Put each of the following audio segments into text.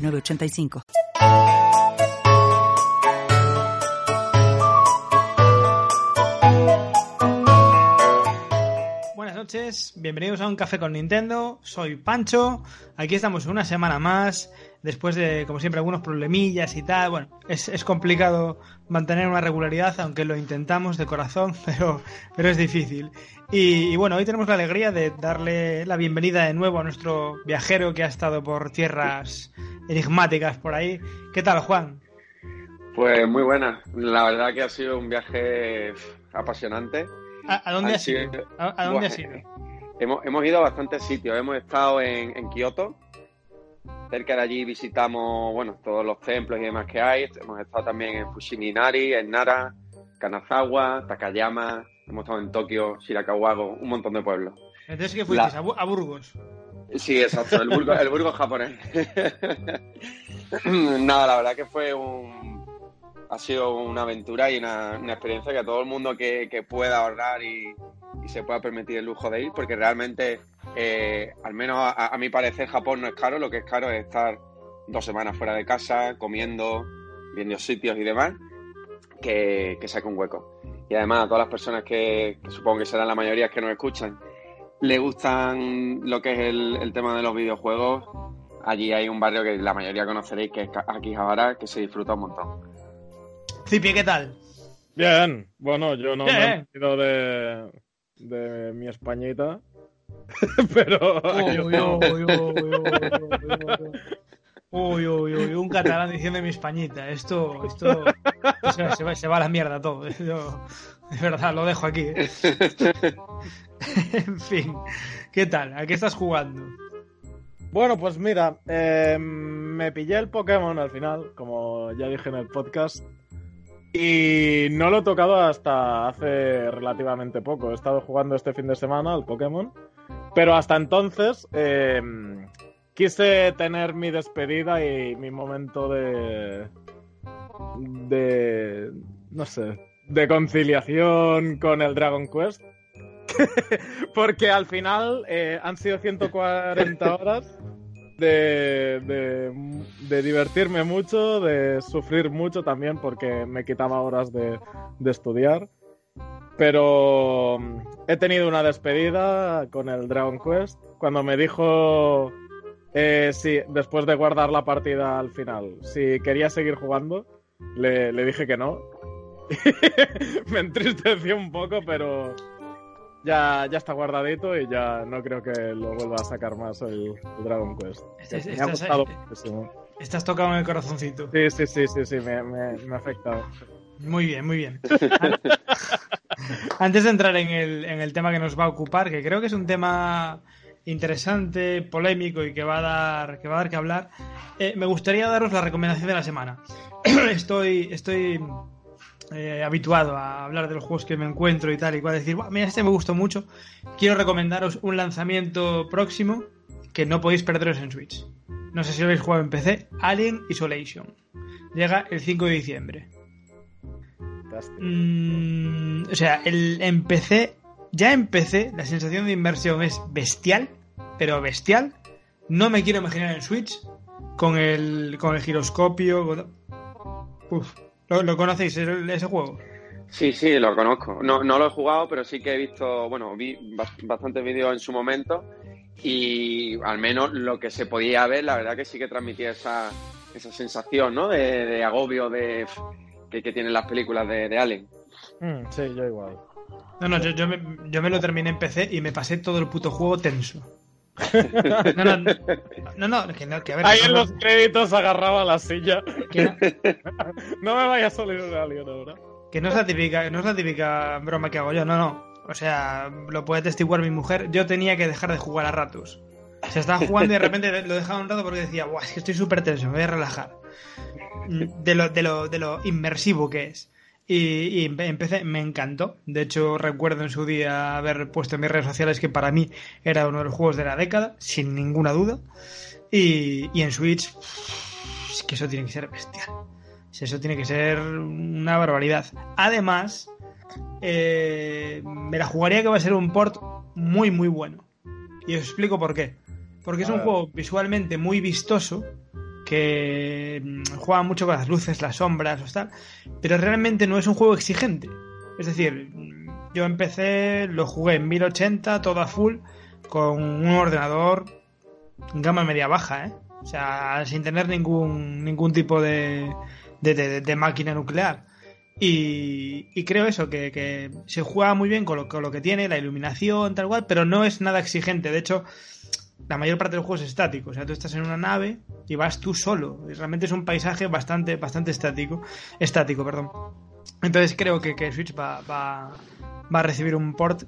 985. Buenas noches, bienvenidos a un café con Nintendo. Soy Pancho. Aquí estamos una semana más. Después de, como siempre, algunos problemillas y tal. Bueno, es, complicado mantener una regularidad, aunque lo intentamos de corazón, pero, pero es difícil. Y, y, bueno, hoy tenemos la alegría de darle la bienvenida de nuevo a nuestro viajero que ha estado por tierras enigmáticas por ahí. ¿Qué tal, Juan? Pues muy buena. La verdad que ha sido un viaje apasionante. ¿A, dónde has ido? ¿A, dónde has ido? Hemos, hemos, ido a bastantes sitios. Hemos estado en, en Kioto. Cerca de allí visitamos bueno, todos los templos y demás que hay. Hemos estado también en Fushiminari, en Nara, Kanazawa, Takayama. Hemos estado en Tokio, Shirakawago, un montón de pueblos. Entonces, ¿qué fuiste? ¿A Burgos? Sí, exacto, el Burgo, el Burgo japonés. Nada, la verdad que fue un. Ha sido una aventura y una, experiencia que a todo el mundo que, pueda ahorrar y, se pueda permitir el lujo de ir, porque realmente, eh, al menos a, mi parecer, Japón no es caro, lo que es caro es estar dos semanas fuera de casa, comiendo, viendo sitios y demás, que, que saque un hueco. Y además a todas las personas que, que supongo que serán la mayoría que nos escuchan, le gustan lo que es el, tema de los videojuegos, allí hay un barrio que la mayoría conoceréis, que es Akihabara, que se disfruta un montón. Cipi, ¿qué tal? Bien, bueno, yo no me he ido de, de mi Españita, pero... Uy, uy, uy, un catalán diciendo mi Españita. Esto, esto, se, va, se, va, a la mierda todo. de verdad, lo dejo aquí. ¿eh? en fin, ¿qué tal? ¿A qué estás jugando? Bueno, pues mira, eh, me pillé el Pokémon al final, como ya dije en el podcast, y no lo he tocado hasta hace relativamente poco. He estado jugando este fin de semana al Pokémon, pero hasta entonces eh, quise tener mi despedida y mi momento de... de... no sé, de conciliación con el Dragon Quest. Porque al final eh, han sido 140 horas de, divertirme mucho, de sufrir mucho también porque me quitaba horas de, estudiar. Pero mm, he tenido una despedida con el Dragon Quest. Cuando me dijo, eh, sí, después de guardar la partida al final, si quería seguir jugando, le, le dije que no. me entristeció un poco, pero ya, ya está guardadito y ya no creo que lo vuelva a sacar más el, Dragon Quest. me ha gustado muchísimo. Estás tocado en el corazoncito. Sí, sí, sí, sí, sí, me, me, ha afectado. Muy bien, muy bien. Antes de entrar en el, en el tema que nos va a ocupar, que creo que es un tema interesante, polémico y que va a dar que va a dar que hablar, eh, me gustaría daros la recomendación de la semana. estoy, estoy eh, habituado a hablar de los juegos que me encuentro y tal, y cual decir, mira, este me gustó mucho, quiero recomendaros un lanzamiento próximo que no podéis perderos en Switch. No sé si lo habéis jugado en PC, Alien Isolation. Llega el 5 de diciembre. Mm, o sea, el, en PC, ya en PC, la sensación de inversión es bestial, pero bestial. No me quiero imaginar en Switch con el, con el giroscopio. Uf, ¿Lo, conocéis ese juego? Sí, sí, lo conozco. No, no lo he jugado, pero sí que he visto, bueno, vi bastantes vídeos en su momento y al menos lo que se podía ver, la verdad que sí que transmitía esa, esa sensación, ¿no? De, agobio de, que, tienen las películas de, de Alien. Mm, sí, yo igual. No, no, yo, yo, me, yo me lo terminé en PC y me pasé todo el puto juego tenso. No, no, no, no, que, no, que a ver. Ahí en los créditos agarraba la silla. no... me vaya a salir un alien ahora. Que no es la típica, no es la típica broma que hago yo, no, no. O sea, lo puede testiguar mi mujer. Yo tenía que dejar de jugar a ratos. Se estaba jugando y de repente lo dejaba un rato porque decía, Buah, es que estoy súper tenso, me voy a relajar. De lo, de, lo, de lo inmersivo que es. Y, y empecé, me encantó. De hecho, recuerdo en su día haber puesto en mis redes sociales que para mí era uno de los juegos de la década, sin ninguna duda. Y, y en Switch, es que eso tiene que ser bestial. Eso tiene que ser una barbaridad. Además, eh, me la jugaría que va a ser un port muy, muy bueno. Y os explico por qué. Porque es un juego visualmente muy vistoso, que mm, juega mucho con las luces, las sombras, o tal, pero realmente no es un juego exigente. Es decir, mm, yo empecé, lo jugué en 1080, todo a full, con un ordenador gama media baja, ¿eh? O sea, sin tener ningún, ningún tipo de, de, máquina nuclear. Y, y, creo eso, que, que, se juega muy bien con lo, con lo, que tiene, la iluminación, tal cual, pero no es nada exigente. De hecho, la mayor parte del juego es estático. O sea, tú estás en una nave y vas tú solo. Y realmente es un paisaje bastante, bastante estático. Estático, perdón. Entonces creo que, que Switch va, va, va, a recibir un port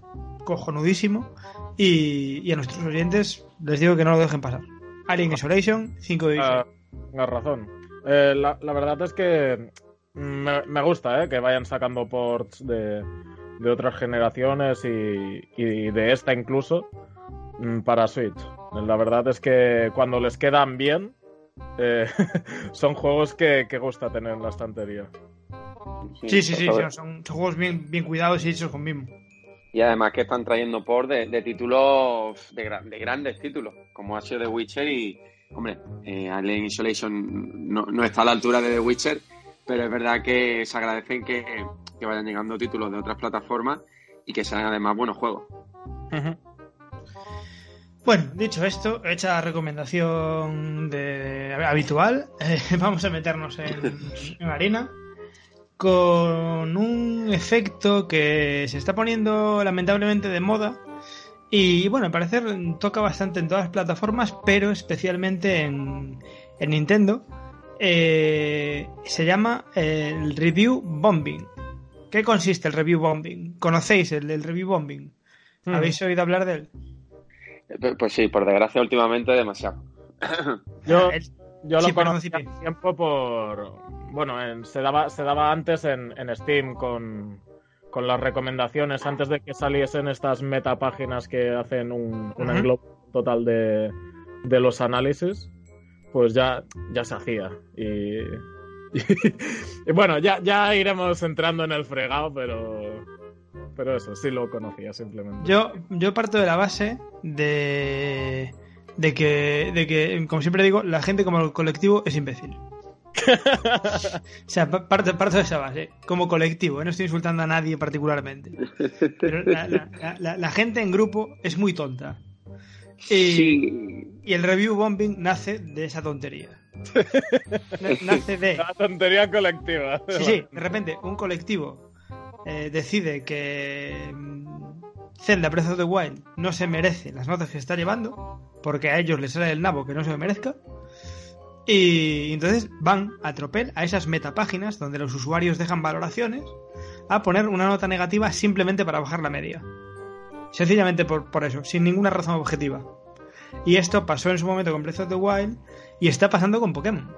cojonudísimo. Y, y, a nuestros oyentes les digo que no lo dejen pasar. Alien Isolation 5 de uh, razón. Eh, la, la, verdad es que me, me gusta eh, que vayan sacando ports de, de otras generaciones y, y, de esta incluso mm, para Switch. La verdad es que cuando les quedan bien, eh, son juegos que, que, gusta tener en la estantería. Sí, sí, sí, sí son, son, juegos bien, bien cuidados y hechos con mismo. Y además que están trayendo por de, de títulos, de, de, grandes títulos, como ha sido The Witcher y, hombre, eh, Alien Isolation no, no, está a la altura de The Witcher, pero es verdad que se agradecen que, que vayan llegando títulos de otras plataformas y que sean además buenos juegos. Uh -huh. Bueno, dicho esto, hecha la recomendación de, habitual, eh, vamos a meternos en, en arena con un efecto que se está poniendo lamentablemente de moda y bueno, al parecer toca bastante en todas las plataformas, pero especialmente en, en Nintendo. Eh, se llama el Review Bombing. ¿Qué consiste el Review Bombing? ¿Conocéis el, el Review Bombing? Mm. ¿Habéis oído hablar de él? Pues sí, por desgracia últimamente demasiado. Yo, yo lo sí, conocí hace tiempo por... Bueno, en, se, daba, se daba antes en, en Steam con, con, las recomendaciones, antes de que saliesen estas metapáginas que hacen un, un uh -huh. englobo total de, de, los análisis, pues ya, ya se hacía. Y, y, y bueno, ya, ya iremos entrando en el fregado, pero... Pero eso, sí lo conocía simplemente. Yo, yo parto de la base de, de, que, de que, como siempre digo, la gente como el colectivo es imbécil. o sea, parto, parto de esa base, como colectivo, ¿eh? no estoy insultando a nadie particularmente. Pero la, la, la, la gente en grupo es muy tonta. Y, sí. y, el review bombing nace de esa tontería. nace de. La tontería colectiva. Sí, sí, de repente, un colectivo eh, decide que Zelda Breath of the Wild no se merece las notas que está llevando, porque a ellos les sale el nabo que no se lo merezca. Y entonces van a tropel a esas metapáginas donde los usuarios dejan valoraciones a poner una nota negativa simplemente para bajar la media. Sencillamente por, por eso, sin ninguna razón objetiva. Y esto pasó en su momento con Breath of the Wild y está pasando con Pokémon.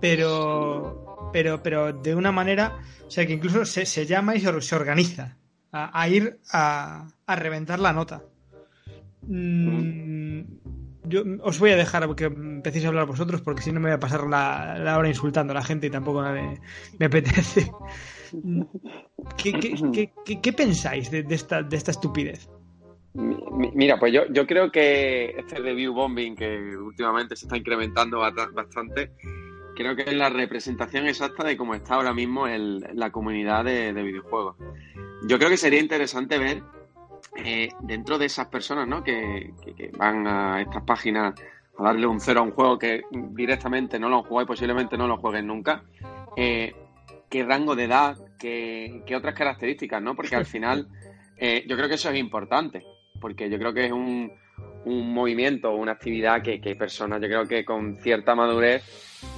Pero, pero, pero de una manera, o sea, que incluso se, se llama y se, se organiza a, ir a, a, reventar la nota. Mm, yo os voy a dejar que empecéis a hablar vosotros porque si no me voy a pasar la, la hora insultando a la gente y tampoco me, me apetece. ¿Qué, qué, qué, qué pensáis de, de, esta, de esta estupidez? Mira, pues yo, yo creo que este review bombing que últimamente se está incrementando bastante, creo que es la representación exacta de cómo está ahora mismo el, la comunidad de, de, videojuegos. Yo creo que sería interesante ver eh, dentro de esas personas ¿no? que, que, que, van a estas páginas a darle un cero a un juego que directamente no lo han jugado y posiblemente no lo jueguen nunca, eh, qué rango de edad, qué, qué, otras características, ¿no? Porque al final eh, yo creo que eso es importante, porque yo creo que es un, un movimiento, una actividad que, que, hay personas, yo creo que con cierta madurez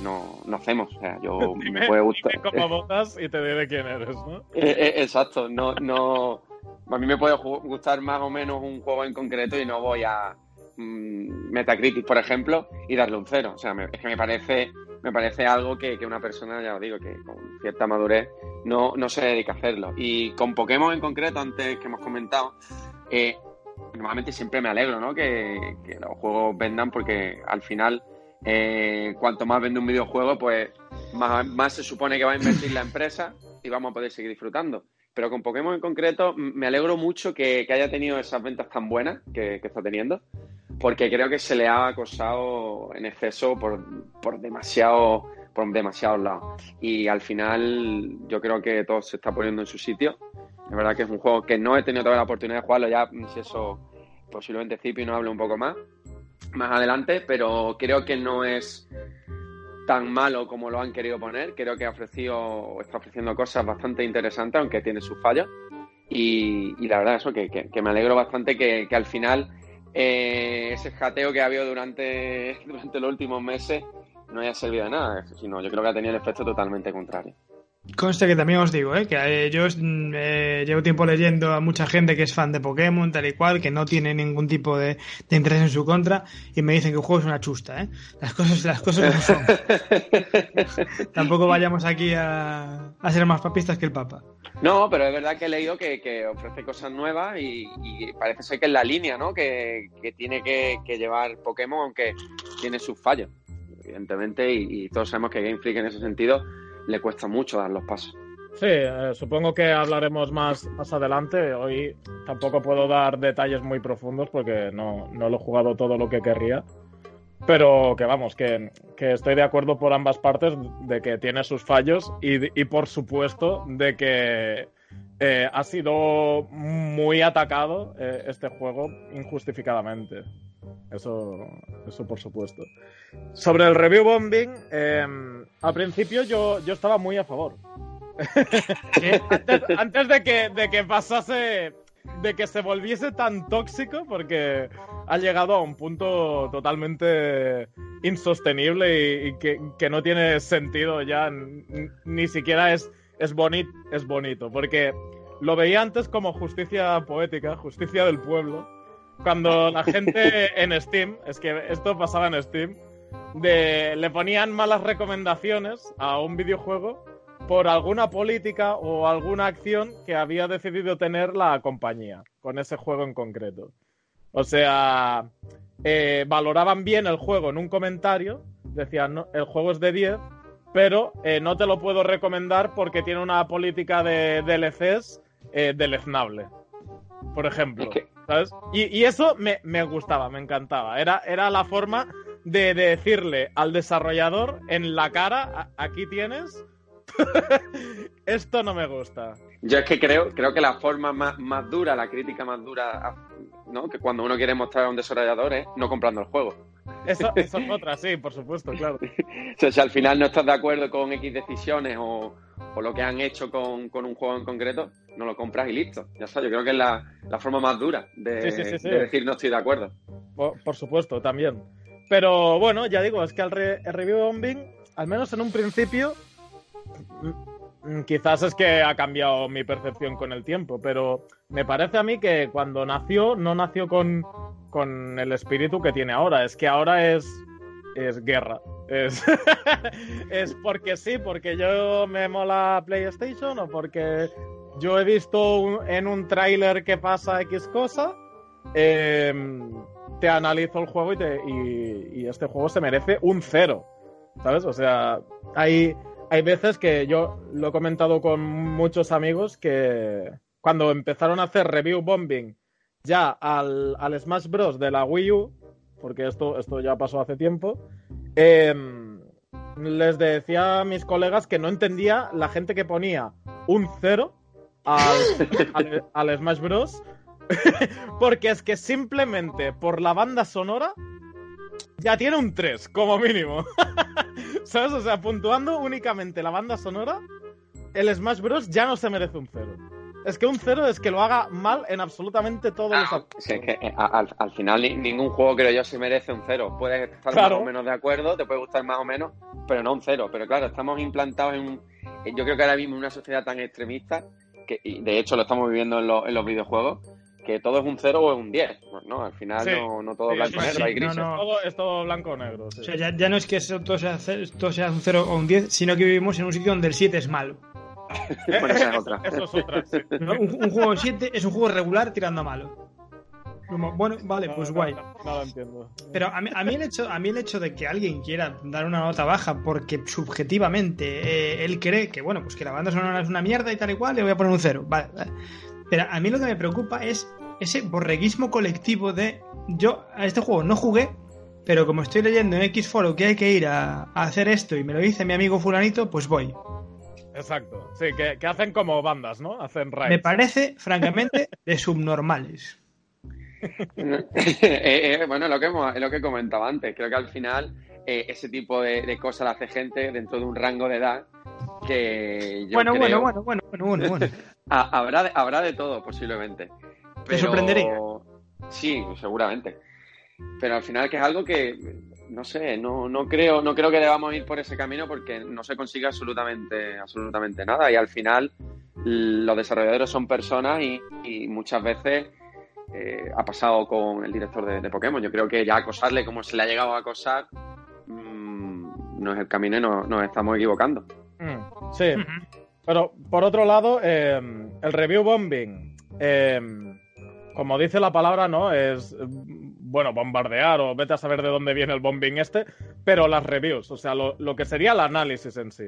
no, no hacemos. O sea, yo dime, me puede gustar. Dime cómo votas y te diré quién eres, ¿no? Eh, eh, exacto, no, no. A mí me puede gustar más o menos un juego en concreto y no voy a, mm, Metacritic, por ejemplo, y darle un cero. O sea, es que me parece, me parece algo que, una persona, ya os digo, que con cierta madurez no, no se dedica a hacerlo. Y con Pokémon en concreto, antes que hemos comentado, eh, normalmente siempre me alegro, ¿no? Que, los juegos vendan porque al final, eh, cuanto más vende un videojuego, pues más, se supone que va a invertir la empresa y vamos a poder seguir disfrutando. Pero con Pokémon en concreto me alegro mucho que, haya tenido esas ventas tan buenas que, está teniendo, porque creo que se le ha acosado en exceso por, por demasiado por demasiados lados. Y al final yo creo que todo se está poniendo en su sitio. Es verdad que es un juego que no he tenido todavía la oportunidad de jugarlo, ya si eso posiblemente Cipi nos hable un poco más más adelante, pero creo que no es tan malo como lo han querido poner. Creo que ha ofrecido, está ofreciendo cosas bastante interesantes, aunque tiene sus fallos. Y, la verdad, eso, que, que, me alegro bastante que, al final eh, ese jateo que ha habido durante, durante los últimos meses no haya servido de nada, sino yo creo que ha tenido el efecto totalmente contrario. Conste que también os digo, ¿eh? que eh, yo mm, eh, llevo tiempo leyendo a mucha gente que es fan de Pokémon, tal y cual, que no tiene ningún tipo de, interés en su contra, y me dicen que el juego es una chusta. ¿eh? Las cosas las cosas no son. Tampoco vayamos aquí a, ser más papistas que el Papa. No, pero es verdad que he leído que, ofrece cosas nuevas y, parece ser que es la línea ¿no? que, tiene que, llevar Pokémon, aunque tiene sus fallos, evidentemente, y, y todos sabemos que Game Freak en ese sentido le cuesta mucho dar los pasos. Sí, eh, supongo que hablaremos más, más adelante. Hoy tampoco puedo dar detalles muy profundos porque no, no lo he jugado todo lo que querría. Pero que vamos, que, estoy de acuerdo por ambas partes de que tiene sus fallos y, y por supuesto de que eh, ha sido muy atacado eh, este juego injustificadamente. Eso, eso por supuesto. Sobre el review bombing, em, al principio yo, yo estaba muy a favor. antes, de, que, de que pasase, de que se volviese tan tóxico, porque ha llegado a un punto totalmente insostenible y, que, no tiene sentido ya, ni siquiera es, es, es bonito, porque lo veía antes como justicia poética, justicia del pueblo cuando la gente en Steam, es que esto pasaba en Steam, le ponían malas recomendaciones a un videojuego por alguna política o alguna acción que había decidido tener la compañía con ese juego en concreto. O sea, eh, valoraban bien el juego en un comentario, decían, el juego es de 10, pero eh, no te lo puedo recomendar porque tiene una política de DLCs eh, deleznable, por ejemplo. Y, eso me, gustaba, me encantaba. Era, era la forma de, decirle al desarrollador en la cara, aquí tienes, esto no me gusta. Yo es que creo, creo que la forma más, más dura, la crítica más dura, ¿no? que cuando uno quiere mostrar a un desarrollador es no comprando el juego. Eso, eso es otra, sí, por supuesto, claro. o sea, si al final no estás de acuerdo con X decisiones o, o lo que han hecho con, un juego en concreto, no lo compras y listo. Ya está, yo creo que es la, forma más dura de, decir no estoy de acuerdo. Por, supuesto, también. Pero bueno, ya digo, es que el, review bombing, al menos en un principio, mm, quizás es que ha cambiado mi percepción con el tiempo, pero me parece a mí que cuando nació, no nació con, con el espíritu que tiene ahora. Es que ahora es, es guerra. Es, es porque sí, porque yo me mola PlayStation o porque yo he visto en un tráiler que pasa X cosa, em, te analizo el juego y, y, este juego se merece un cero. ¿Sabes? O sea, hay, hay veces que yo lo he comentado con muchos amigos que cuando empezaron a hacer review bombing ya al, al Smash Bros. de la Wii U, porque esto, esto ya pasó hace tiempo, Em, les decía a mis colegas que no entendía la gente que ponía un cero al, Smash Bros. porque es que simplemente por la banda sonora ya tiene un 3, como mínimo. ¿Sabes? O sea, puntuando únicamente la banda sonora, el Smash Bros. ya no se merece un cero. Es que un cero es que lo haga mal en absolutamente todos los ah, aspectos. Es que eh, al, final ningún juego creo yo se merece un cero. Puedes estar más o menos de acuerdo, te puede gustar más o menos, pero no un cero. Pero claro, estamos implantados en, yo creo que ahora mismo en una sociedad tan extremista, que de hecho lo estamos viviendo en, los videojuegos, que todo es un 0 o es un 10. Pues no, al final Sí. no, no todo Sí, blanco y sí, negro, sí, hay no, grises. no. Todo, es todo blanco o negro. sí. O sea, ya, ya no es que eso todo sea, todo sea un 0 o un 10, sino que vivimos en un sitio donde el 7 es malo. Bueno, esa es otra. Eso es otra. sí. ¿no? Un, un juego 7 es un juego regular tirando a malo. Como, bueno, vale, No, pues no, guay. No, no lo entiendo. Pero a mí, a, mí el hecho, a mí el hecho de que alguien quiera dar una nota baja porque subjetivamente eh, él cree que, bueno, pues que la banda sonora es una mierda y tal y cual, le voy a poner un cero. Vale, vale. Pero a mí lo que me preocupa es ese borreguismo colectivo de yo a este juego no jugué, pero como estoy leyendo en X foro que hay que ir a, a hacer esto y me lo dice mi amigo fulanito, pues voy. Exacto. Sí, que, que hacen como bandas, ¿no? Hacen raids. Me parece, francamente, de subnormales. Eh, eh, bueno, lo que, hemos, lo que comentaba antes, creo que al final eh, ese tipo de, de cosas la hace gente dentro de un rango de edad que yo Bueno, creo bueno, bueno, bueno, bueno, bueno, bueno. ha- habrá, de, habrá de todo posiblemente. Te sorprendería. Sí, seguramente. Pero al final que es algo que no sé, no, no creo, no creo que debamos ir por ese camino porque no se consigue absolutamente, absolutamente nada. Y al final los desarrolladores son personas y, y muchas veces eh, ha pasado con el director de, de Pokémon. Yo creo que ya acosarle como se le ha llegado a acosar mm, no es el camino y no- nos estamos equivocando. Mm, sí. Pero por otro lado, eh, el review bombing, eh, como dice la palabra, ¿no? Es, bueno, bombardear o vete a saber de dónde viene el bombing este, pero las reviews, o sea, lo, lo que sería el análisis en sí.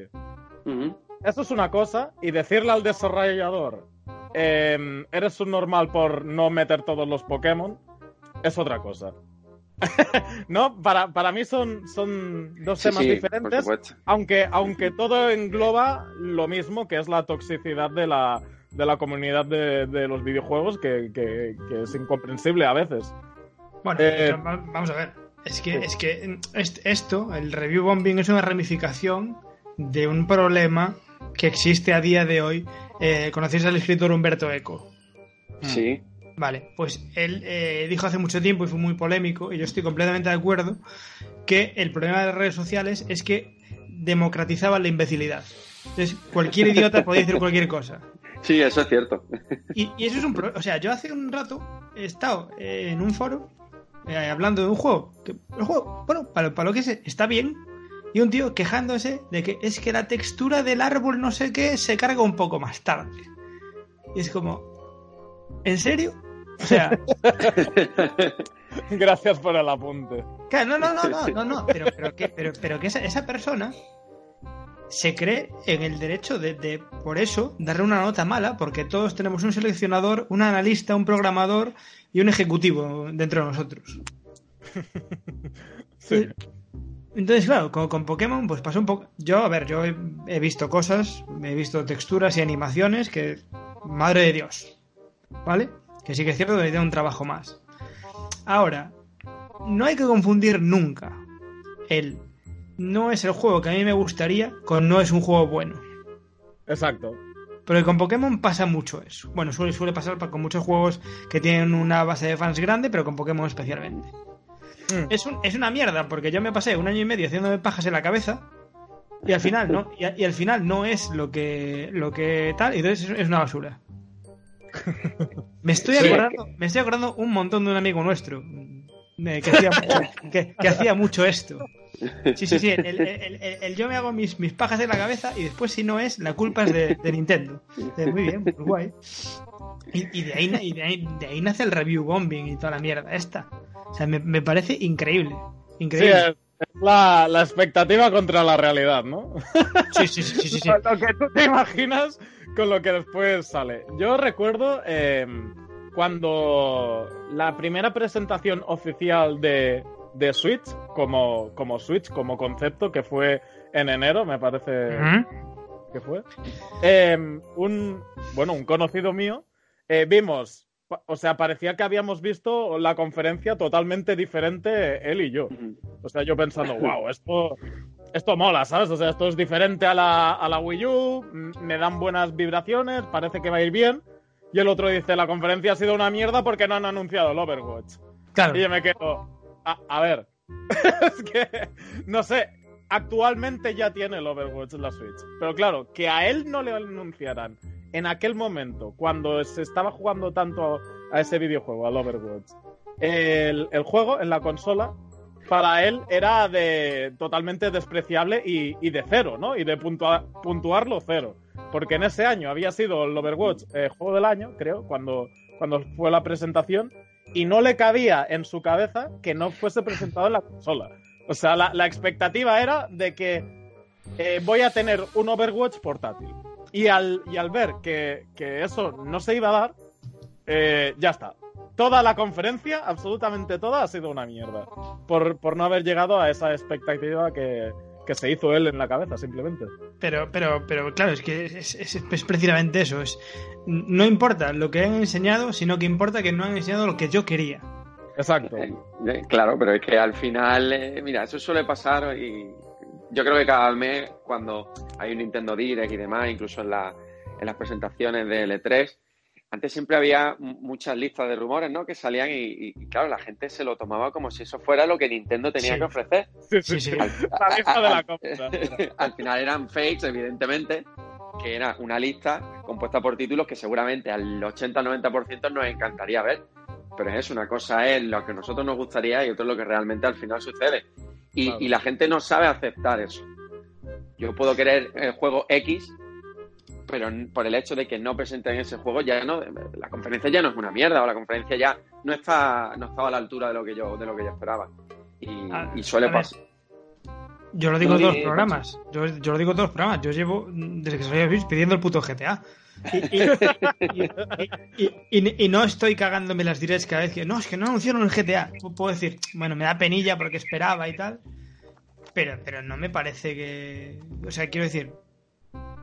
Eso es una cosa, y decirle al desarrollador, eh, eres un normal por no meter todos los Pokémon, es otra cosa. no, para, para mí son, son dos Sí, temas sí, diferentes, aunque, aunque todo engloba lo mismo, que es la toxicidad de la, de la comunidad de, de los videojuegos, que, que- que es incomprensible a veces. Bueno, Eh, vamos a ver. Es que, sí. es que mm, est- esto, el review bombing, es una ramificación de un problema que existe a día de hoy. Eh, ¿Conocéis al escritor Humberto Eco? Sí. Vale, pues él eh, dijo hace mucho tiempo y fue muy polémico, y yo estoy completamente de acuerdo, que el problema de las redes sociales es que democratizaban la imbecilidad. Entonces, cualquier idiota podía decir cualquier cosa. Sí, eso es cierto. Y, y eso es un problema. O sea, yo hace un rato he estado eh, en un foro eh, hablando de un juego. Que el juego, bueno, para, para lo que es, está bien. Y un tío quejándose de que es que la textura del árbol no sé qué se carga un poco más tarde. Y es como, ¿en serio? O sea, Gracias por el apunte. claro, no, no, no, no, no, no, pero, pero que, pero, pero que esa, esa persona se cree en el derecho de, de, por eso, darle una nota mala, porque todos tenemos un seleccionador, un analista, un programador y un ejecutivo dentro de nosotros. Sí. Entonces, claro, con, con Pokémon, pues pasó un poco. Yo, a ver, yo he, he visto cosas, he visto texturas y animaciones que. Madre de Dios. ¿Vale? Que sí que es cierto que necesita un trabajo más. Ahora, no hay que confundir nunca el no es el juego que a mí me gustaría con no es un juego bueno. Exacto. Porque con Pokémon pasa mucho eso. Bueno, suele, suele pasar pa- con muchos juegos que tienen una base de fans grande, pero con Pokémon especialmente. Mm. Es, un- es una mierda, porque yo me pasé un año y medio haciéndome pajas en la cabeza. Y al final, ¿no? Y, a- y al final no es lo que, lo que tal, y entonces es, es una basura. Me estoy Sí. acordando, me estoy acordando un montón de un amigo nuestro que hacía mucho, que, que hacía mucho esto. Sí, sí, sí. El, el- el- el- el yo me hago mis, mis pajas en la cabeza y después, si no es, la culpa es de, de Nintendo. Eh, Muy bien, pues guay. Y, y de, ahí, y de, ahí, de ahí nace el review bombing y toda la mierda esta. O sea, me, me parece increíble. Sí, Increíble. es, es la, la expectativa contra la realidad, ¿no? Sí, sí, sí, sí, sí, sí. Lo que tú te imaginas con lo que después sale. Yo recuerdo eh, cuando la primera presentación oficial de, de Switch, como, como Switch, como concepto, que fue en enero, me parece Ujú. que fue. eh, un, bueno, un conocido mío, eh, vimos, o sea, parecía que habíamos visto la conferencia totalmente diferente él y yo. O sea, yo pensando, wow, esto, esto mola, ¿sabes? O sea, esto es diferente a la, a la Wii U, me dan buenas vibraciones, parece que va a ir bien. Y el otro dice, la conferencia ha sido una mierda porque no han anunciado el Overwatch. Claro. Y yo me quedo, a, a ver, es que, no sé, actualmente ya tiene el Overwatch en la Switch. Pero claro, que a él no le anunciaran en aquel momento, cuando se estaba jugando tanto a ese videojuego, al Overwatch. El, el juego en la consola para él era de totalmente despreciable y, de cero, ¿no? Y de puntuarlo cero. Porque en ese año había sido el Overwatch eh, juego del año, creo, cuando, cuando fue la presentación, y no le cabía en su cabeza que no fuese presentado en la consola. O sea, la, expectativa era de que eh, voy a tener un Overwatch portátil. Y al, y al ver que, eso no se iba a dar, eh, ya está toda la conferencia, absolutamente toda, ha sido una mierda. Por, por no haber llegado a esa expectativa que, se hizo él en la cabeza, simplemente. Pero, pero, pero claro, es que es, precisamente eso. Es, no importa lo que han enseñado, sino que importa que no han enseñado lo que yo quería. Exacto. Eh, eh, claro, pero es que al final, eh, mira, eso suele pasar y yo creo que cada mes, cuando hay un Nintendo Direct y demás, incluso en, la, en las presentaciones de L3, antes siempre había muchas listas de rumores, ¿no? Que salían y, claro, la gente se lo tomaba como si eso fuera lo que Nintendo tenía que ofrecer. Sí, sí, sí. Al, la lista de la al final eran fakes, evidentemente, que era una lista compuesta por títulos que seguramente al 80-90% nos encantaría ver. Pero es eso, una cosa es lo que a nosotros nos gustaría y otra es lo que realmente al final sucede. Y, y la gente no sabe aceptar eso. Yo puedo querer el juego X pero por el hecho de que no presenten ese juego ya no la conferencia ya no es una mierda o la conferencia ya no está no estaba a la altura de lo que yo de lo que yo esperaba y, ah, suele pasar yo lo digo en todos los programas yo, lo digo en todos los programas yo llevo desde que soy pidiendo el puto GTA y, no estoy cagándome las directs cada vez que no, es que no anunciaron el GTA. Puedo decir, bueno, me da penilla porque esperaba y tal. Pero, pero no me parece que. O sea, quiero decir,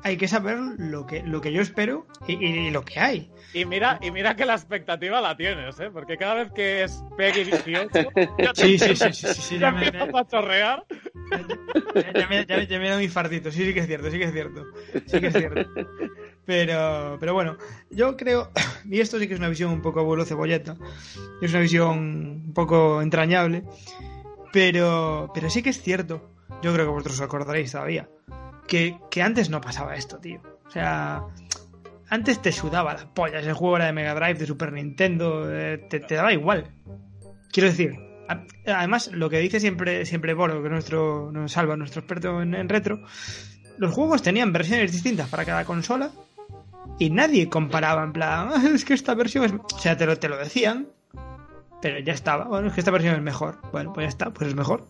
hay que saber lo que, lo que yo espero y, lo que hay. Y mira, y mira que la expectativa la tienes, ¿eh? Porque cada vez que es Peggy 18, sí, sí, sí, sí, sí, ya, me a chorrear. Ya, me, ya, me da mi fardito, sí, sí que es cierto, sí que es cierto. Sí que es cierto. Pero, pero bueno, yo creo, y esto sí que es una visión un poco abuelo cebolleta, es una visión un poco entrañable, pero, pero sí que es cierto, yo creo que vosotros os acordaréis todavía, que, antes no pasaba esto, tío. O sea, antes te sudaba las pollas. El juego era de Mega Drive, de Super Nintendo, eh, te, daba igual. Quiero decir, además, lo que dice siempre, siempre Boro, que nuestro, nos salva, nuestro experto en, retro, los juegos tenían versiones distintas para cada consola y nadie comparaba en plan, ah, es que esta versión es... O sea, te lo, te lo decían, pero ya estaba. Bueno, es que esta versión es mejor. Bueno, pues ya está, pues es mejor.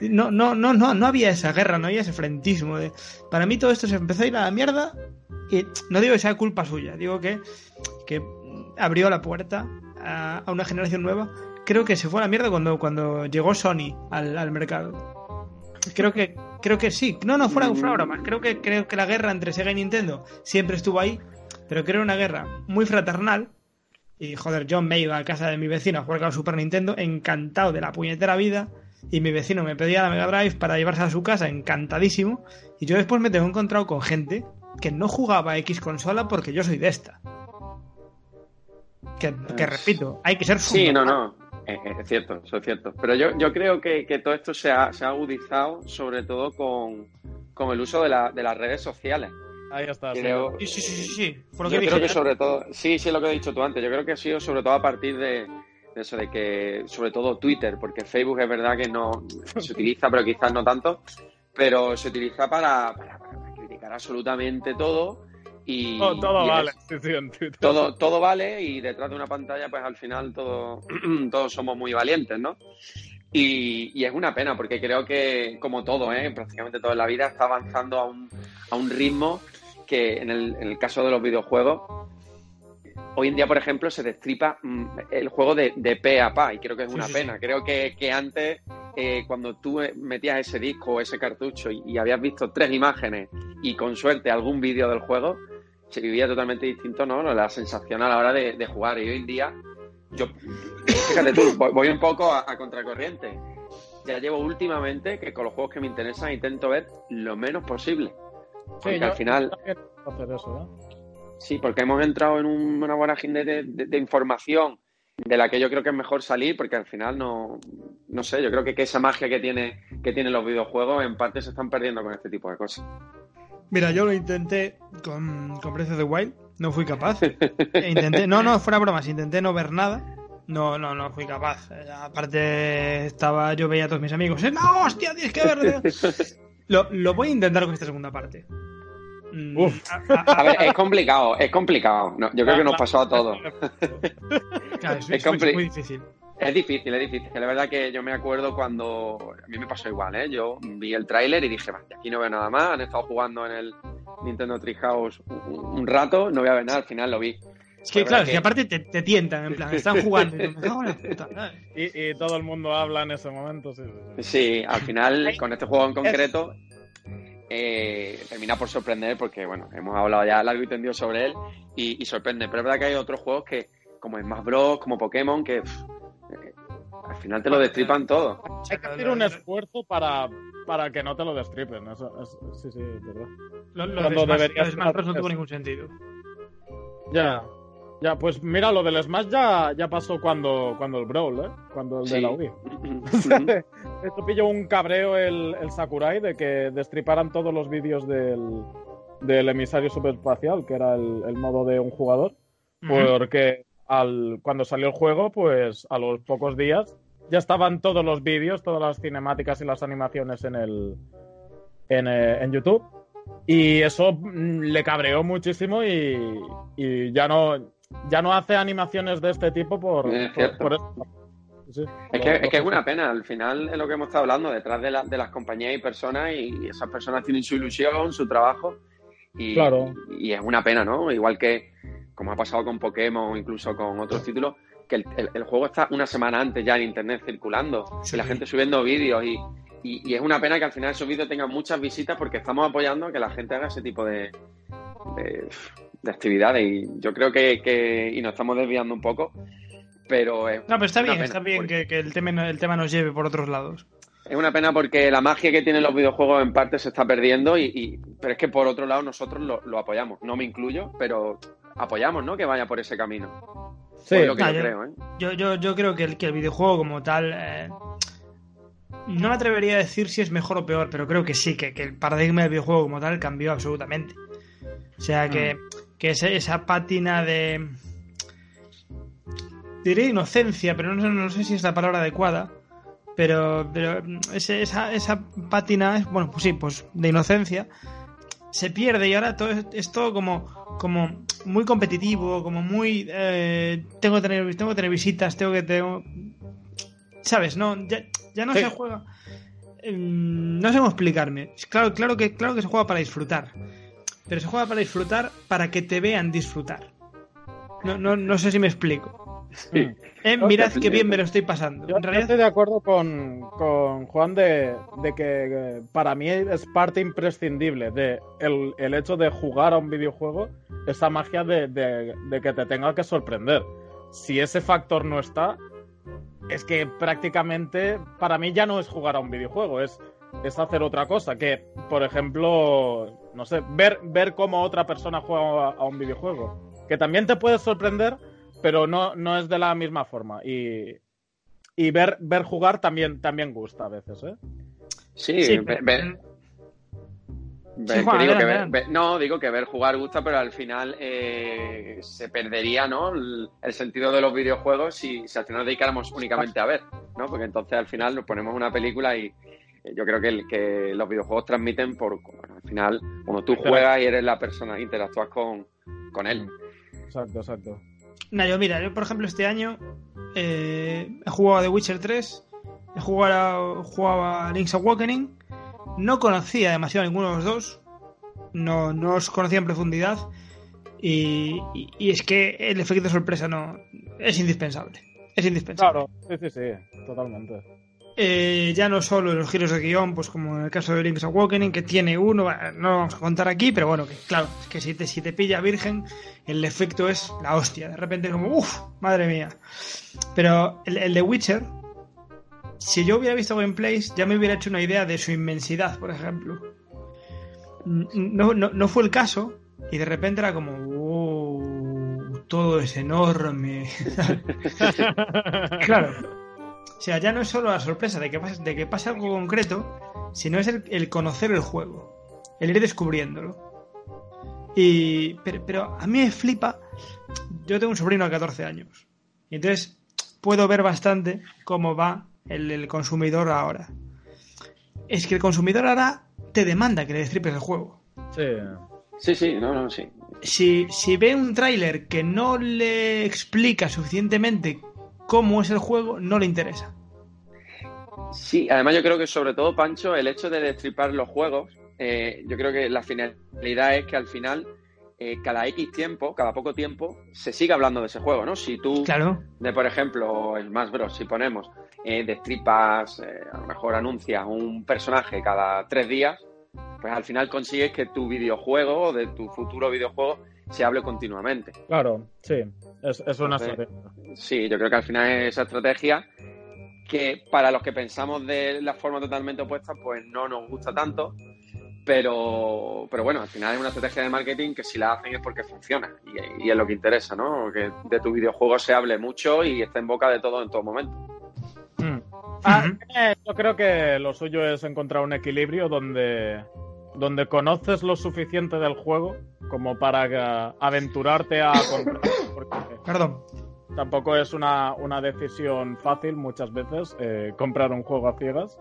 No, no, no, no, no había esa guerra, no había ese frentismo. De... Para mí todo esto se empezó a ir a la mierda y no digo que sea culpa suya, digo que, que abrió la puerta a, una generación nueva. Creo que se fue a la mierda cuando, cuando llegó Sony al, mercado. Creo que, creo que sí. No, no, fuera, fuera broma. Creo que, creo que la guerra entre Sega y Nintendo siempre estuvo ahí, pero era una guerra muy fraternal. Y joder, John me iba a casa de mi vecino a jugar con Super Nintendo, encantado de la puñetera vida y mi vecino me pedía la Mega Drive para llevarse a su casa encantadísimo y yo después me tengo encontrado con gente que no jugaba X consola porque yo soy de esta. Que, repito, hay que ser Sí, no, no. Es, cierto, eso es cierto. Pero yo, yo creo que, todo esto se ha, se ha, agudizado sobre todo con, el uso de, la, de, las redes sociales. Ahí está. sí, sí, sí, sí. yo creo que sobre todo, sí, sí, lo que he dicho tú antes. Yo creo que ha sido sobre todo a partir de, eso de que, sobre todo Twitter, porque Facebook es verdad que no se utiliza, pero quizás no tanto, pero se utiliza para, para, criticar absolutamente todo. Y, todo, vale, todo, todo vale y detrás de una pantalla pues al final todo, todos somos muy valientes, ¿no? Y, y, es una pena porque creo que como todo, ¿eh? prácticamente toda la vida está avanzando a un, a un ritmo que en el, en el caso de los videojuegos hoy en día, por ejemplo, se destripa mm, el juego de, de pe a pa y creo que es una pena. Creo que, antes, eh, cuando tú metías ese disco o ese cartucho y, habías visto tres imágenes y con suerte algún vídeo del juego, se vivía totalmente distinto, ¿no? La sensación a la hora de, jugar. Y hoy en día, yo, fíjate tú, voy un poco a, contracorriente. Ya llevo últimamente que con los juegos que me interesan intento ver lo menos posible. Porque al final. Hacer eso, Sí, porque hemos entrado en una buena de, de, información de la que yo creo que es mejor salir, porque al final no, no sé, yo creo que, esa magia que tiene que tienen los videojuegos en parte se están perdiendo con este tipo de cosas. Mira, yo lo intenté con, con Breath of the Wild, no fui capaz. E intenté, no, no, fuera bromas, intenté no ver nada. No, no, no fui capaz. Aparte, estaba, yo veía a todos mis amigos. ¡Eh, ¡No, hostia, tienes que ver! Lo, lo voy a intentar con esta segunda parte. Mm, Uf. a- a- A ver, es complicado, es complicado. No, yo creo que nos pasó a todos. claro, es, es es muy difícil. Es difícil, es difícil. La verdad que yo me acuerdo cuando. A mí me pasó igual, ¿eh? Yo vi el tráiler y dije, "Vale, aquí no veo nada más. Han estado jugando en el Nintendo Treehouse un, un rato, no voy a ver nada. Al final lo vi. Es que, La claro, que que- aparte te, te tientan, en plan, están jugando. Y todo el mundo habla en ese momento, sí, sí, sí. Sí, al final, con este juego en concreto, eh, termina por sorprender porque, bueno, hemos hablado ya largo y tendido sobre él y, y sorprende. Pero es verdad que hay otros juegos que, como Smash Bros., como Pokémon, que pff, eh, al final te lo destripan todo. Hay que hacer un esfuerzo para, para que no te lo destripen. Eso, es- sí, sí, es verdad. Lo, lo Cuando de Smash, deberías lo de Smash Bros. no tuvo ningún sentido. Ya. Ya, pues mira, lo del Smash ya, ya pasó cuando, cuando el Brawl, ¿eh? Cuando el de la Wii. Esto pilló un cabreo el, el Sakurai de que destriparan todos los vídeos del, del emisario superespacial, que era el, el modo de un jugador, porque al, cuando salió el juego, pues a los pocos días ya estaban todos los vídeos, todas las cinemáticas y las animaciones en el en, eh, en YouTube. Y eso mm, le cabreó muchísimo y, y ya no ya no hace animaciones de este tipo por, Es por- cierto. por eso. Sí, Es que, es que es una pena, al final es lo que hemos estado hablando, detrás de, la- de las compañías y personas, y esas personas tienen su ilusión, su trabajo, y, Claro. y es una pena, ¿no? Igual que, como ha pasado con Pokémon o incluso con otros títulos, que el, el- el juego está una semana antes ya en internet circulando, Sí. y la gente subiendo vídeos, y, y- y es una pena que al final esos vídeos tengan muchas visitas porque estamos apoyando a que la gente haga ese tipo de, de, de actividades, y yo creo que, que- y nos estamos desviando un poco, pero No, pero está bien, está bien porque- que, que el, tema, el tema nos lleve por otros lados. Es una pena porque la magia que tienen los videojuegos en parte se está perdiendo, y, y- pero es que por otro lado nosotros lo, lo apoyamos. No me incluyo, pero apoyamos, ¿no? Que vaya por ese camino. Sí, es lo que Ah, yo yo- creo, ¿eh? Yo, yo, yo creo que el, que el videojuego como tal... eh, no me atrevería a decir si es mejor o peor, pero creo que sí, que, que el paradigma del videojuego como tal cambió absolutamente. O sea, que, que ese- esa pátina de... Diré inocencia, pero no, sé- no sé si es la palabra adecuada. Pero, pero ese- esa, esa pátina, es- bueno, pues sí, pues de inocencia, se pierde y ahora todo es, todo como, como muy competitivo, como muy... eh, tengo, que tener, tengo que tener visitas, tengo que... Tengo, ¿Sabes? No, ya, ya no Sí. se juega... mm, no sé cómo explicarme. Claro, claro, que, claro que se juega para disfrutar. Pero se juega para disfrutar para que te vean disfrutar. No, no, no sé si me explico. Sí. Eh, mirad qué bien me lo estoy pasando. Yo, estoy de acuerdo con, con Juan de, de que eh, para mí es parte imprescindible de el, el hecho de jugar a un videojuego, esa magia de, de- de que te tenga que sorprender. Si ese factor no está, es que prácticamente para mí ya no es jugar a un videojuego, es, es hacer otra cosa. Que, por ejemplo, no sé, ver, ver cómo otra persona juega a, a un videojuego. Que también te puede sorprender, pero no, no es de la misma forma. Y, y ver, ver jugar también, también gusta a veces, ¿eh? Sí, digo que ver- ve- no, digo que ver jugar gusta, pero al final eh, se perdería, ¿no? El, el sentido de los videojuegos si, si al final nos dedicáramos únicamente a ver, ¿no? Porque entonces al final nos ponemos una película y eh, yo creo que, el- que los videojuegos transmiten por, bueno, al final, cuando tú juegas y eres la persona, interactúas con, con él. Exacto, exacto. Nah, yo mira, yo por ejemplo este año eh, he jugado a The Witcher 3, he jugado a, jugado a Link's Awakening, no conocía demasiado a ninguno de los dos, no, no os conocía en profundidad y, y- y es que el efecto de sorpresa no es indispensable, es indispensable. Claro, sí, sí, sí, totalmente. Eh, ya no solo los giros de guion, pues como en el caso de Link's Awakening, que tiene uno, no lo vamos a contar aquí, pero bueno, que claro, es que si te, si te pilla virgen, el efecto es la hostia. De repente como, uff, madre mía. Pero el, de Witcher, si yo hubiera visto gameplays, ya me hubiera hecho una idea de su inmensidad, por ejemplo. No, no, no fue el caso, y de repente era como, "Wow, todo es enorme. claro. O sea, ya no es solo la sorpresa de que pase, de que pase algo concreto, sino es el, el conocer el juego. el ir descubriéndolo. Y, pero, pero a mí me flipa. Yo tengo un sobrino de 14 años. Y entonces puedo ver bastante cómo va el, el consumidor ahora. Es que el consumidor ahora te demanda que le destripes el juego. Sí. Sí, sí, no, no, sí. Si, si ve un tráiler que no le explica suficientemente cómo es el juego, no le interesa. Sí, además yo creo que sobre todo, Pancho, el hecho de destripar los juegos, eh, yo creo que la finalidad es que al final, eh, cada X tiempo, cada poco tiempo, se siga hablando de ese juego, ¿no? Si tú, Claro. de por ejemplo, el Smash Bros, si ponemos, eh, destripas, a lo mejor anuncias un personaje cada tres días, pues al final consigues que tu videojuego o de tu futuro videojuego se hable continuamente. Claro, sí. Es, es una Entonces, estrategia. Sí, yo creo que al final es esa estrategia que para los que pensamos de la forma totalmente opuesta, pues no nos gusta tanto. Pero, pero bueno, al final es una estrategia de marketing que si la hacen es porque funciona y, y es lo que interesa, ¿no? Que de tu videojuego se hable mucho y esté en boca de todo en todo momento. Mm. Ah, eh, yo creo que lo suyo es encontrar un equilibrio donde, donde conoces lo suficiente del juego como para eh, aventurarte a comprar. Porque Perdón. tampoco es una, una decisión fácil muchas veces eh, comprar un juego a ciegas.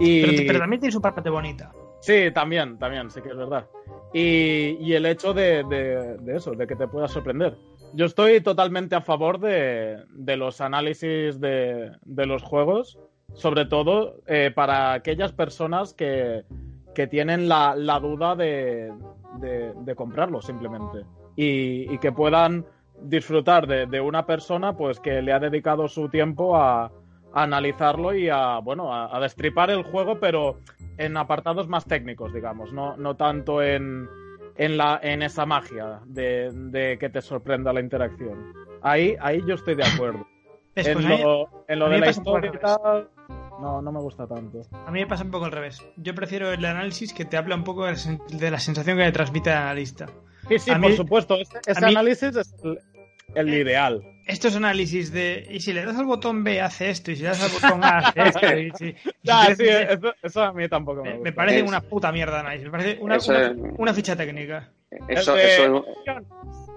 Y... Pero, pero también tiene su parte bonita. Sí, también, también, sí que es verdad. Y, y el hecho de, de- de eso, de que te pueda sorprender. Yo estoy totalmente a favor de, de los análisis de, de los juegos, sobre todo eh, para aquellas personas que, que tienen la, la duda de, de, de comprarlo simplemente. Y, y que puedan disfrutar de, de una persona pues que le ha dedicado su tiempo a, a analizarlo y a, bueno, a, a destripar el juego, pero en apartados más técnicos, digamos, no, no tanto en, en, la, en esa magia de, de que te sorprenda la interacción. Ahí, ahí yo estoy de acuerdo. Es, en, pues mí, lo, en lo de la historia y tal, no, no me gusta tanto. a mí me pasa un poco al revés. Yo prefiero el análisis que te habla un poco de la sen- de la sensación que le transmite el analista. Sí, sí, A por mí- supuesto, ese, ese a mí- análisis es el, el Eh, ideal. Estos análisis de. Y si le das al botón B hace esto, y si le das al botón A hace esto. Y si, y si Ya, te- sí, eso, eso a mí tampoco me gusta. me parece Es- una puta mierda de análisis. Me parece una, Eso una, ficha técnica. Eso, Es de- eso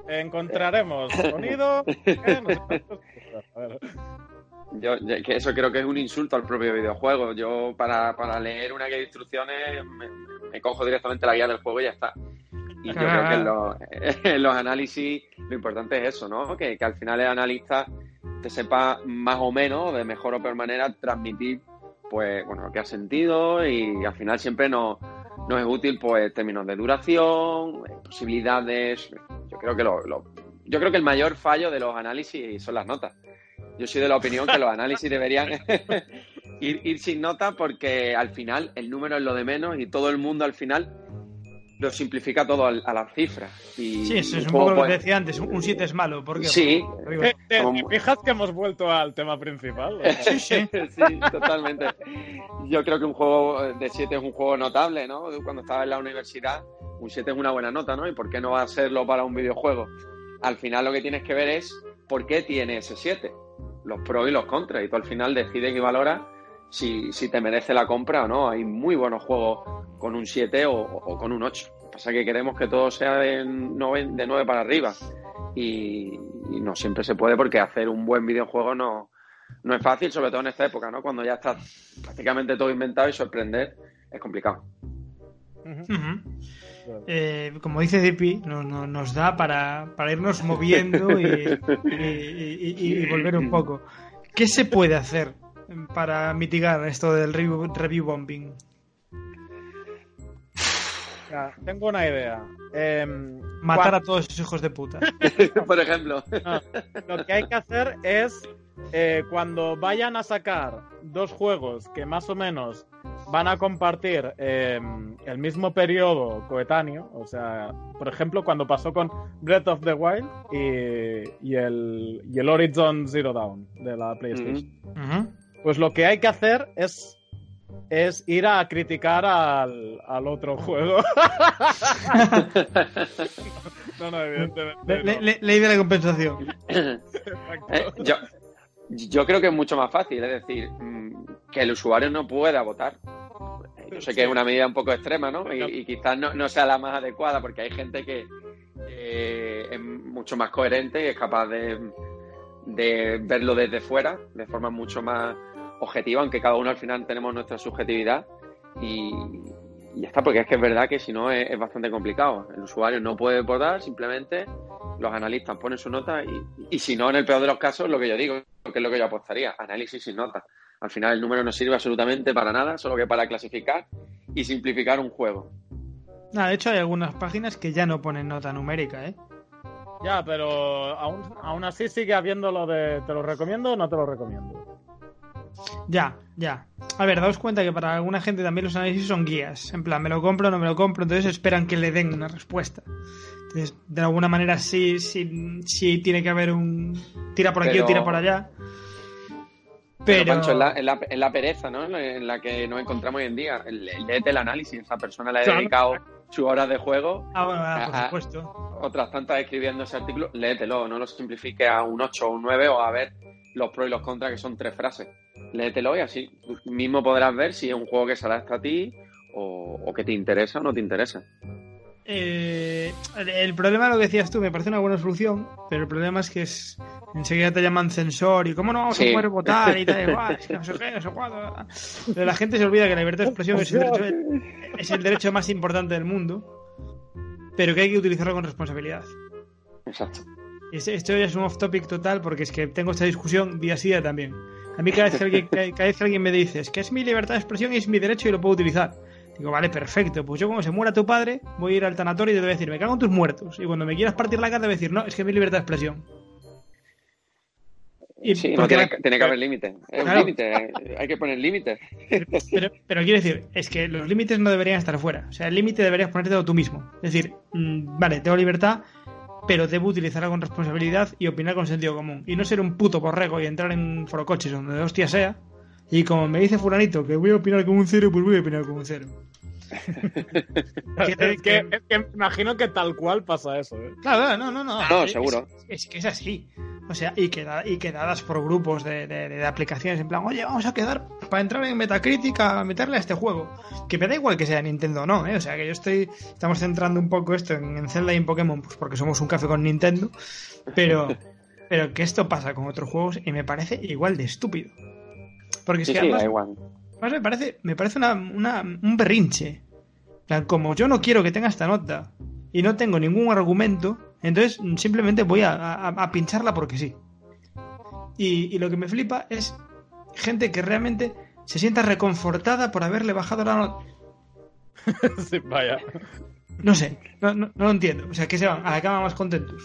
Encontraremos sonido. eh, no sé. A ver. Yo, que eso creo que es un insulto al propio videojuego. Yo para, para leer una guía de instrucciones me, me cojo directamente la guía del juego y ya está. Y yo creo que en los, en los análisis lo importante es eso, ¿no? Que, que al final el analista te sepa más o menos, de mejor o peor manera, transmitir pues bueno lo que ha sentido y al final siempre nos, nos es útil pues términos de duración, eh, posibilidades. Yo creo que lo, lo- yo creo que el mayor fallo de los análisis son las notas. Yo soy de la opinión que los análisis deberían ir, ir sin nota porque al final el número es lo de menos y todo el mundo al final lo simplifica todo al- a las cifras. Y Sí, eso es un poco lo que pues, decía antes. Un 7 es malo. ¿Por qué? Sí. Porque arriba- ¿Te, te- Como- te fijas que hemos vuelto al tema principal? Sí, sí. sí, totalmente. Yo creo que un juego de 7 es un juego notable, ¿no? Cuando estaba en la universidad, un 7 es una buena nota, ¿no? ¿Y por qué no va a serlo para un videojuego? Al final lo que tienes que ver es por qué tiene ese 7, los pros y los contras, y tú al final decides y valoras si, si te merece la compra o no. Hay muy buenos juegos con un 7 o, con un 8. Lo que pasa es que queremos que todo sea de 9, de 9 para arriba. Y, y no siempre se puede porque hacer un buen videojuego no, no es fácil, sobre todo en esta época, ¿no? Cuando ya está prácticamente todo inventado y sorprender es complicado. Eh, como dice no- nos da para, para irnos moviendo y, y- y- y- y volver un poco. ¿Qué se puede hacer para mitigar esto del review, review bombing? Ya, tengo una idea. Em, Matar a todos esos hijos de puta. Por ejemplo. Lo que hay que hacer es eh, cuando vayan a sacar dos juegos que más o menos van a compartir eh, el mismo periodo coetáneo, o sea, por ejemplo, cuando pasó con Breath of the Wild y, y el, y el Horizon Zero Dawn de la PlayStation. Pues lo que hay que hacer es, es ir a criticar al, al otro juego. no, no, evidentemente. Le- no. le- ley de la compensación. Exacto. Eh, yo, yo creo que es mucho más fácil, es decir, mm, que el usuario no pueda votar. yo sé que es una medida un poco extrema, ¿no? Y, quizás no, no, sea la más adecuada, porque hay gente que eh, es mucho más coherente y es capaz de, de verlo desde fuera, de forma mucho más objetiva, aunque cada uno al final tenemos nuestra subjetividad. Y, y ya está, porque es que es verdad que si no es, es, bastante complicado. El usuario no puede votar, simplemente los analistas ponen su nota y, y, si no, en el peor de los casos, lo que yo digo, que es lo que yo apostaría, análisis sin nota. Al final el número no sirve absolutamente para nada, solo que para clasificar y simplificar un juego. Ah, de hecho hay algunas páginas que ya no ponen nota numérica, ¿eh? Ya, pero aún, aún así sigue habiendo lo de te lo recomiendo o no te lo recomiendo. Ya, ya. A ver, daos cuenta que para alguna gente también los análisis son guías. En plan, me lo compro o no me lo compro, entonces esperan que le den una respuesta. De alguna manera sí, sí, sí tiene que haber un tira por aquí Pero- o tira por allá. Pero, Pero, Pancho, es la, es la- es la pereza, ¿no? En la que nos encontramos hoy en día. Léete el análisis. Esa persona le ha Claro. dedicado sus horas de juego, Ah, bueno, ah, por supuesto. otras tantas escribiendo ese artículo. Léetelo, no lo simplifique a un 8 o un 9 o a ver los pros y los contras, que son tres frases. Léetelo y así mismo podrás ver si es un juego que se adapta a ti o, o que te interesa o no te interesa. Eh, el- problema, lo que decías tú, me parece una buena solución, pero el problema es que es enseguida te llaman censor y cómo no vamos Sí. a poder votar y tal, igual, no sé qué, no sé cuándo. Pero la gente se olvida que la libertad de expresión es el, derecho, es el derecho más importante del mundo, pero que hay que utilizarlo con responsabilidad. Exacto. Esto ya es un off topic total porque es que tengo esta discusión día sí día también. A mí cada vez, que alguien, cada cada vez que alguien me dice es que es mi libertad de expresión y es mi derecho y lo puedo utilizar. Digo, vale, perfecto. Pues yo como se muera tu padre, voy a ir al tanatorio y te voy a decir, me cago en tus muertos. Y cuando me quieras partir la cara te voy a decir, no, es que es mi libertad de expresión. Y Sí, no tiene, la- tiene que haber límites. Es un Claro. límite, eh, hay que poner límites. Pero, pero quiero decir, es que los límites no deberían estar fuera. O sea, el límite deberías ponerte tú mismo. Es decir, mm, vale, tengo libertad, pero debo utilizarla con responsabilidad y opinar con sentido común. Y no ser un puto borrego y entrar en forocoches donde de hostia sea. Y como me dice fulanito que voy a opinar con un cero, pues voy a opinar con un cero. Es que, es que me imagino que tal cual pasa eso. ¿eh? Claro, claro, no, no, no. Ah, no, Es- seguro. Es, es que es así. O sea, y, queda, y quedadas por grupos de, de- de aplicaciones en plan, oye, vamos a quedar para entrar en Metacritic a meterle a este juego. Que me da igual que sea Nintendo o no, ¿eh? O sea, que yo estoy. Estamos centrando un poco esto en, en Zelda y en Pokémon, pues porque somos un café con Nintendo. Pero, pero que esto pasa con otros juegos y me parece igual de estúpido. Porque es Sí, que sí, además, da igual. Además, me parece, me parece una, una- un berrinche. Plan, como yo no quiero que tenga esta nota y no tengo ningún argumento, entonces simplemente voy a, a- a pincharla porque sí. Y, y lo que me flipa es gente que realmente se sienta reconfortada por haberle bajado la nota. Sí, vaya. No sé, no, no- no lo entiendo. O sea, que se van a la cama más contentos.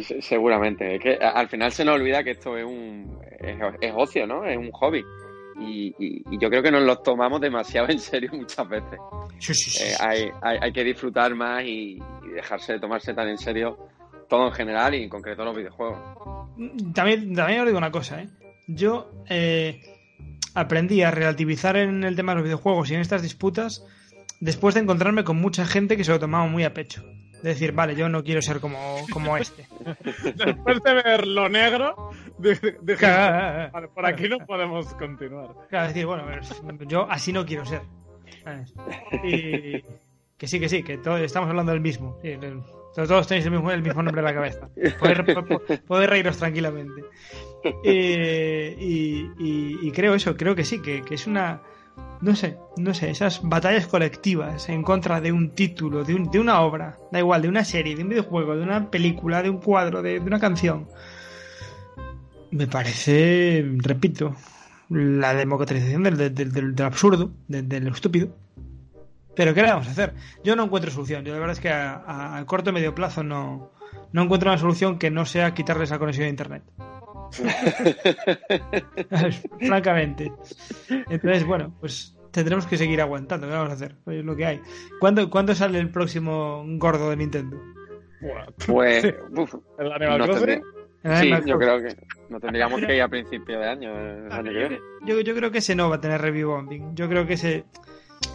Se- Seguramente. Es que al final se nos olvida que esto es un es, es ocio, ¿no? Es un hobby. Y, y- y yo creo que nos lo tomamos demasiado en serio muchas veces. Sí, sí, sí. Eh, hay, hay, hay que disfrutar más y, y dejarse de tomarse tan en serio todo en general y en concreto los videojuegos. También, también os digo una cosa, ¿eh? Yo eh, aprendí a relativizar en el tema de los videojuegos y en estas disputas después de encontrarme con mucha gente que se lo tomaba muy a pecho. De decir, vale, yo no quiero ser como, como este. Después de ver lo negro, dije, Claro, vale, por aquí no podemos continuar. decir, bueno, yo así no quiero ser. Y que sí, que sí, que todos estamos hablando del mismo. Sí, el- todos tenéis el mismo, el mismo nombre en la cabeza. Poder, po- poder reíros tranquilamente. Eh, y, y- y creo eso, creo que sí, que, que es una. No sé, no sé, esas batallas colectivas en contra de un título, de, un- de una obra, da igual, de una serie, de un videojuego, de una película, de un cuadro, de, una canción. Me parece, repito, la democratización del, del- del- absurdo, del, estúpido. Pero ¿qué le vamos a hacer? Yo no encuentro solución. Yo la verdad es que a corto y medio plazo no, no encuentro una solución que no sea quitarles la conexión a internet. Francamente. Entonces, bueno, pues tendremos que seguir aguantando. ¿Qué vamos a hacer? Pues es lo que hay. ¿Cuándo, ¿cuándo sale el próximo gordo de Nintendo? Pues, uf, ¿El Animal no Crossing? sí, Animal yo creo que no tendríamos que ir a principio de año, el Ah, yo, creo que ese no va a tener review bombing. Yo creo que ese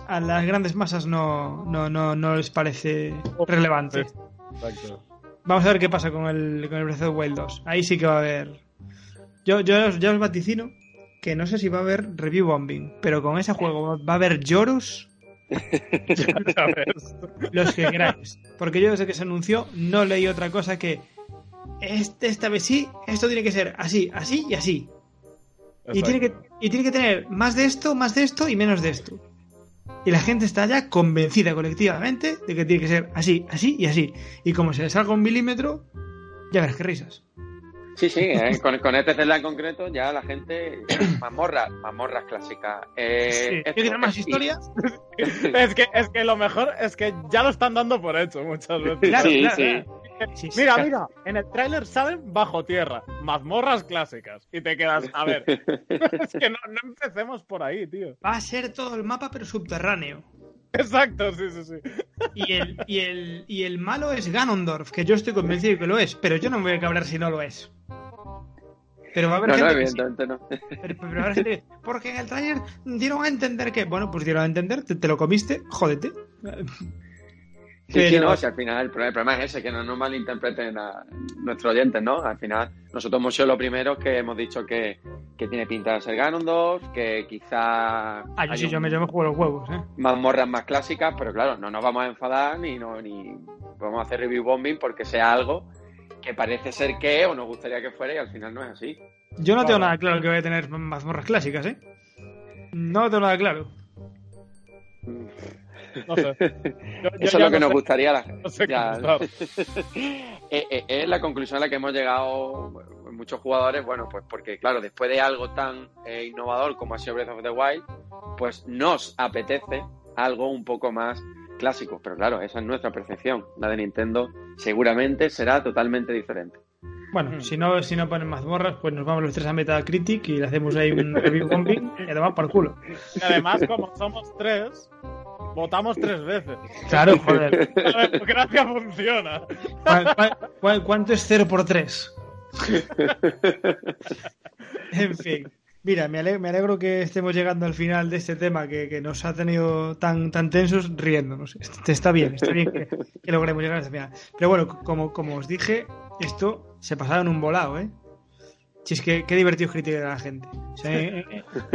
a las grandes masas no, no, no, no les parece relevante. Exacto. Vamos a ver qué pasa con el, con el Breath of the Wild 2. Ahí sí que va a haber. Yo, yo, os- yo os vaticino que no sé si va a haber review bombing, pero con ese juego va a haber lloros los que queráis. Porque yo desde que se anunció no leí otra cosa que este, esta vez sí, esto tiene que ser así, así y así. Y tiene, que, y tiene que tener más de esto, más de esto y menos de esto. Y la gente está ya convencida colectivamente de que tiene que ser así, así y así. Y como se le salga un milímetro, ya verás qué risas. Sí, sí, eh, con, con este Zelda en concreto ya la gente... Mazmorras, mazmorras clásicas. Eh, Sí, esto- ¿Qué tiene más historia? Es que, es que lo mejor es que ya lo están dando por hecho muchas veces. Claro, sí, claro, sí. claro. Sí, sí, Mira, mira, en el tráiler salen bajo tierra, mazmorras clásicas. Y te quedas, a ver, es que no, no empecemos por ahí, tío. Va a ser todo el mapa, pero subterráneo. Exacto, sí, sí, sí. Y el, y el, y el malo es Ganondorf, que yo estoy convencido de que lo es, pero yo no me voy a cabrear si no lo es. Pero va a haber No, no, gente que sí. evidentemente no. Pero, pero va a haber gente que- porque en el trailer dieron a entender que, bueno, pues dieron a entender, te, te lo comiste, jódete. Sí, sí, Pero- no, si al final el problema, el problema es ese, que no nos malinterpreten a nuestros oyentes, ¿no? Al final, nosotros hemos sido los primeros que hemos didicho que, que tiene pinta de ser Ganondorf, que quizá Ah, yo sí, un- yo me, yo me juego los huevos, ¿eh? mazmorras más clásicas, pero claro, no nos vamos a enfadar ni, no, ni vamos a hacer review bombing porque sea algo que parece ser que o nos gustaría que fuera y al final no es así. Yo no tengo nada claro que voy a tener mazmorras clásicas, ¿eh? No tengo nada claro. No sé. Yo- yo Eso es lo que no nos sé- gustaría a la No sé qué ya. pensar. Eh, eh, es la conclusión a la que hemos llegado muchos jugadores, bueno, pues porque claro, después de algo tan eh, innovador como ha sido Breath of the Wild, pues nos apetece algo un poco más clásico, pero claro, esa es nuestra percepción. La de Nintendo seguramente será totalmente diferente. Bueno, si no, si no ponen mazmorras, pues nos vamos los tres a Metacritic y le hacemos ahí un review bombing y además por culo. Y además, como somos tres, votamos tres veces. Claro, joder. La democracia funciona. ¿Cuál- cuál- cuál- cuánto es 0 por 3? En fin. Mira, me alegro, me alegro que estemos llegando al final de este tema que, que nos ha tenido tan, tan tensos riéndonos. Este- Está bien, está bien que, logremos llegar hasta el final. Pero bueno, como, como os dije, esto se pasaba en un volado, ¿eh? Si es que qué divertido criticar a la gente. O sea,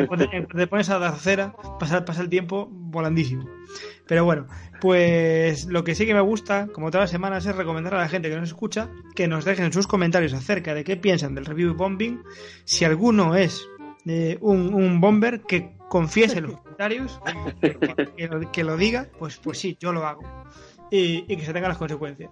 cuando te pones a dar cera, pasa, pasa el tiempo volandísimo. Pero bueno, pues lo que sí que me gusta, como todas las semanas, es recomendar a la gente que nos escucha que nos dejen sus comentarios acerca de qué piensan del review bombing. Si alguno es eh, un, un bomber, que confiese los comentarios, que lo, que lo diga, pues, pues sí, yo lo hago. Y, y que se tengan las consecuencias.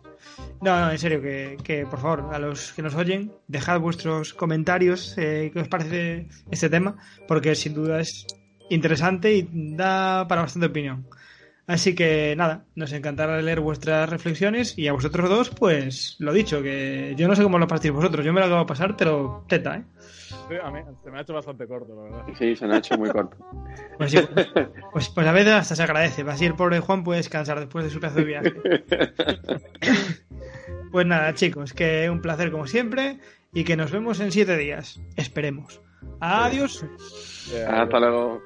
No, no, en serio, que, que, por favor, a los que nos oyen, dejad vuestros comentarios, eh, qué os parece este tema, porque sin duda es interesante y da para bastante opinión. Así que nada, nos encantará leer vuestras reflexiones y a vosotros dos, pues lo dicho, que yo no sé cómo lo partís vosotros, yo me lo acabo de pasar, pero teta, ¿eh? Sí, a mí se me ha hecho bastante corto, la verdad. Sí, se nos ha hecho muy corto. Pues, sí, pues, pues a veces hasta se agradece, así el pobre Juan puede descansar después de su pedazo de viaje. Pues nada, chicos, que un placer como siempre y que nos vemos en siete días. Esperemos. Adiós. Hasta luego.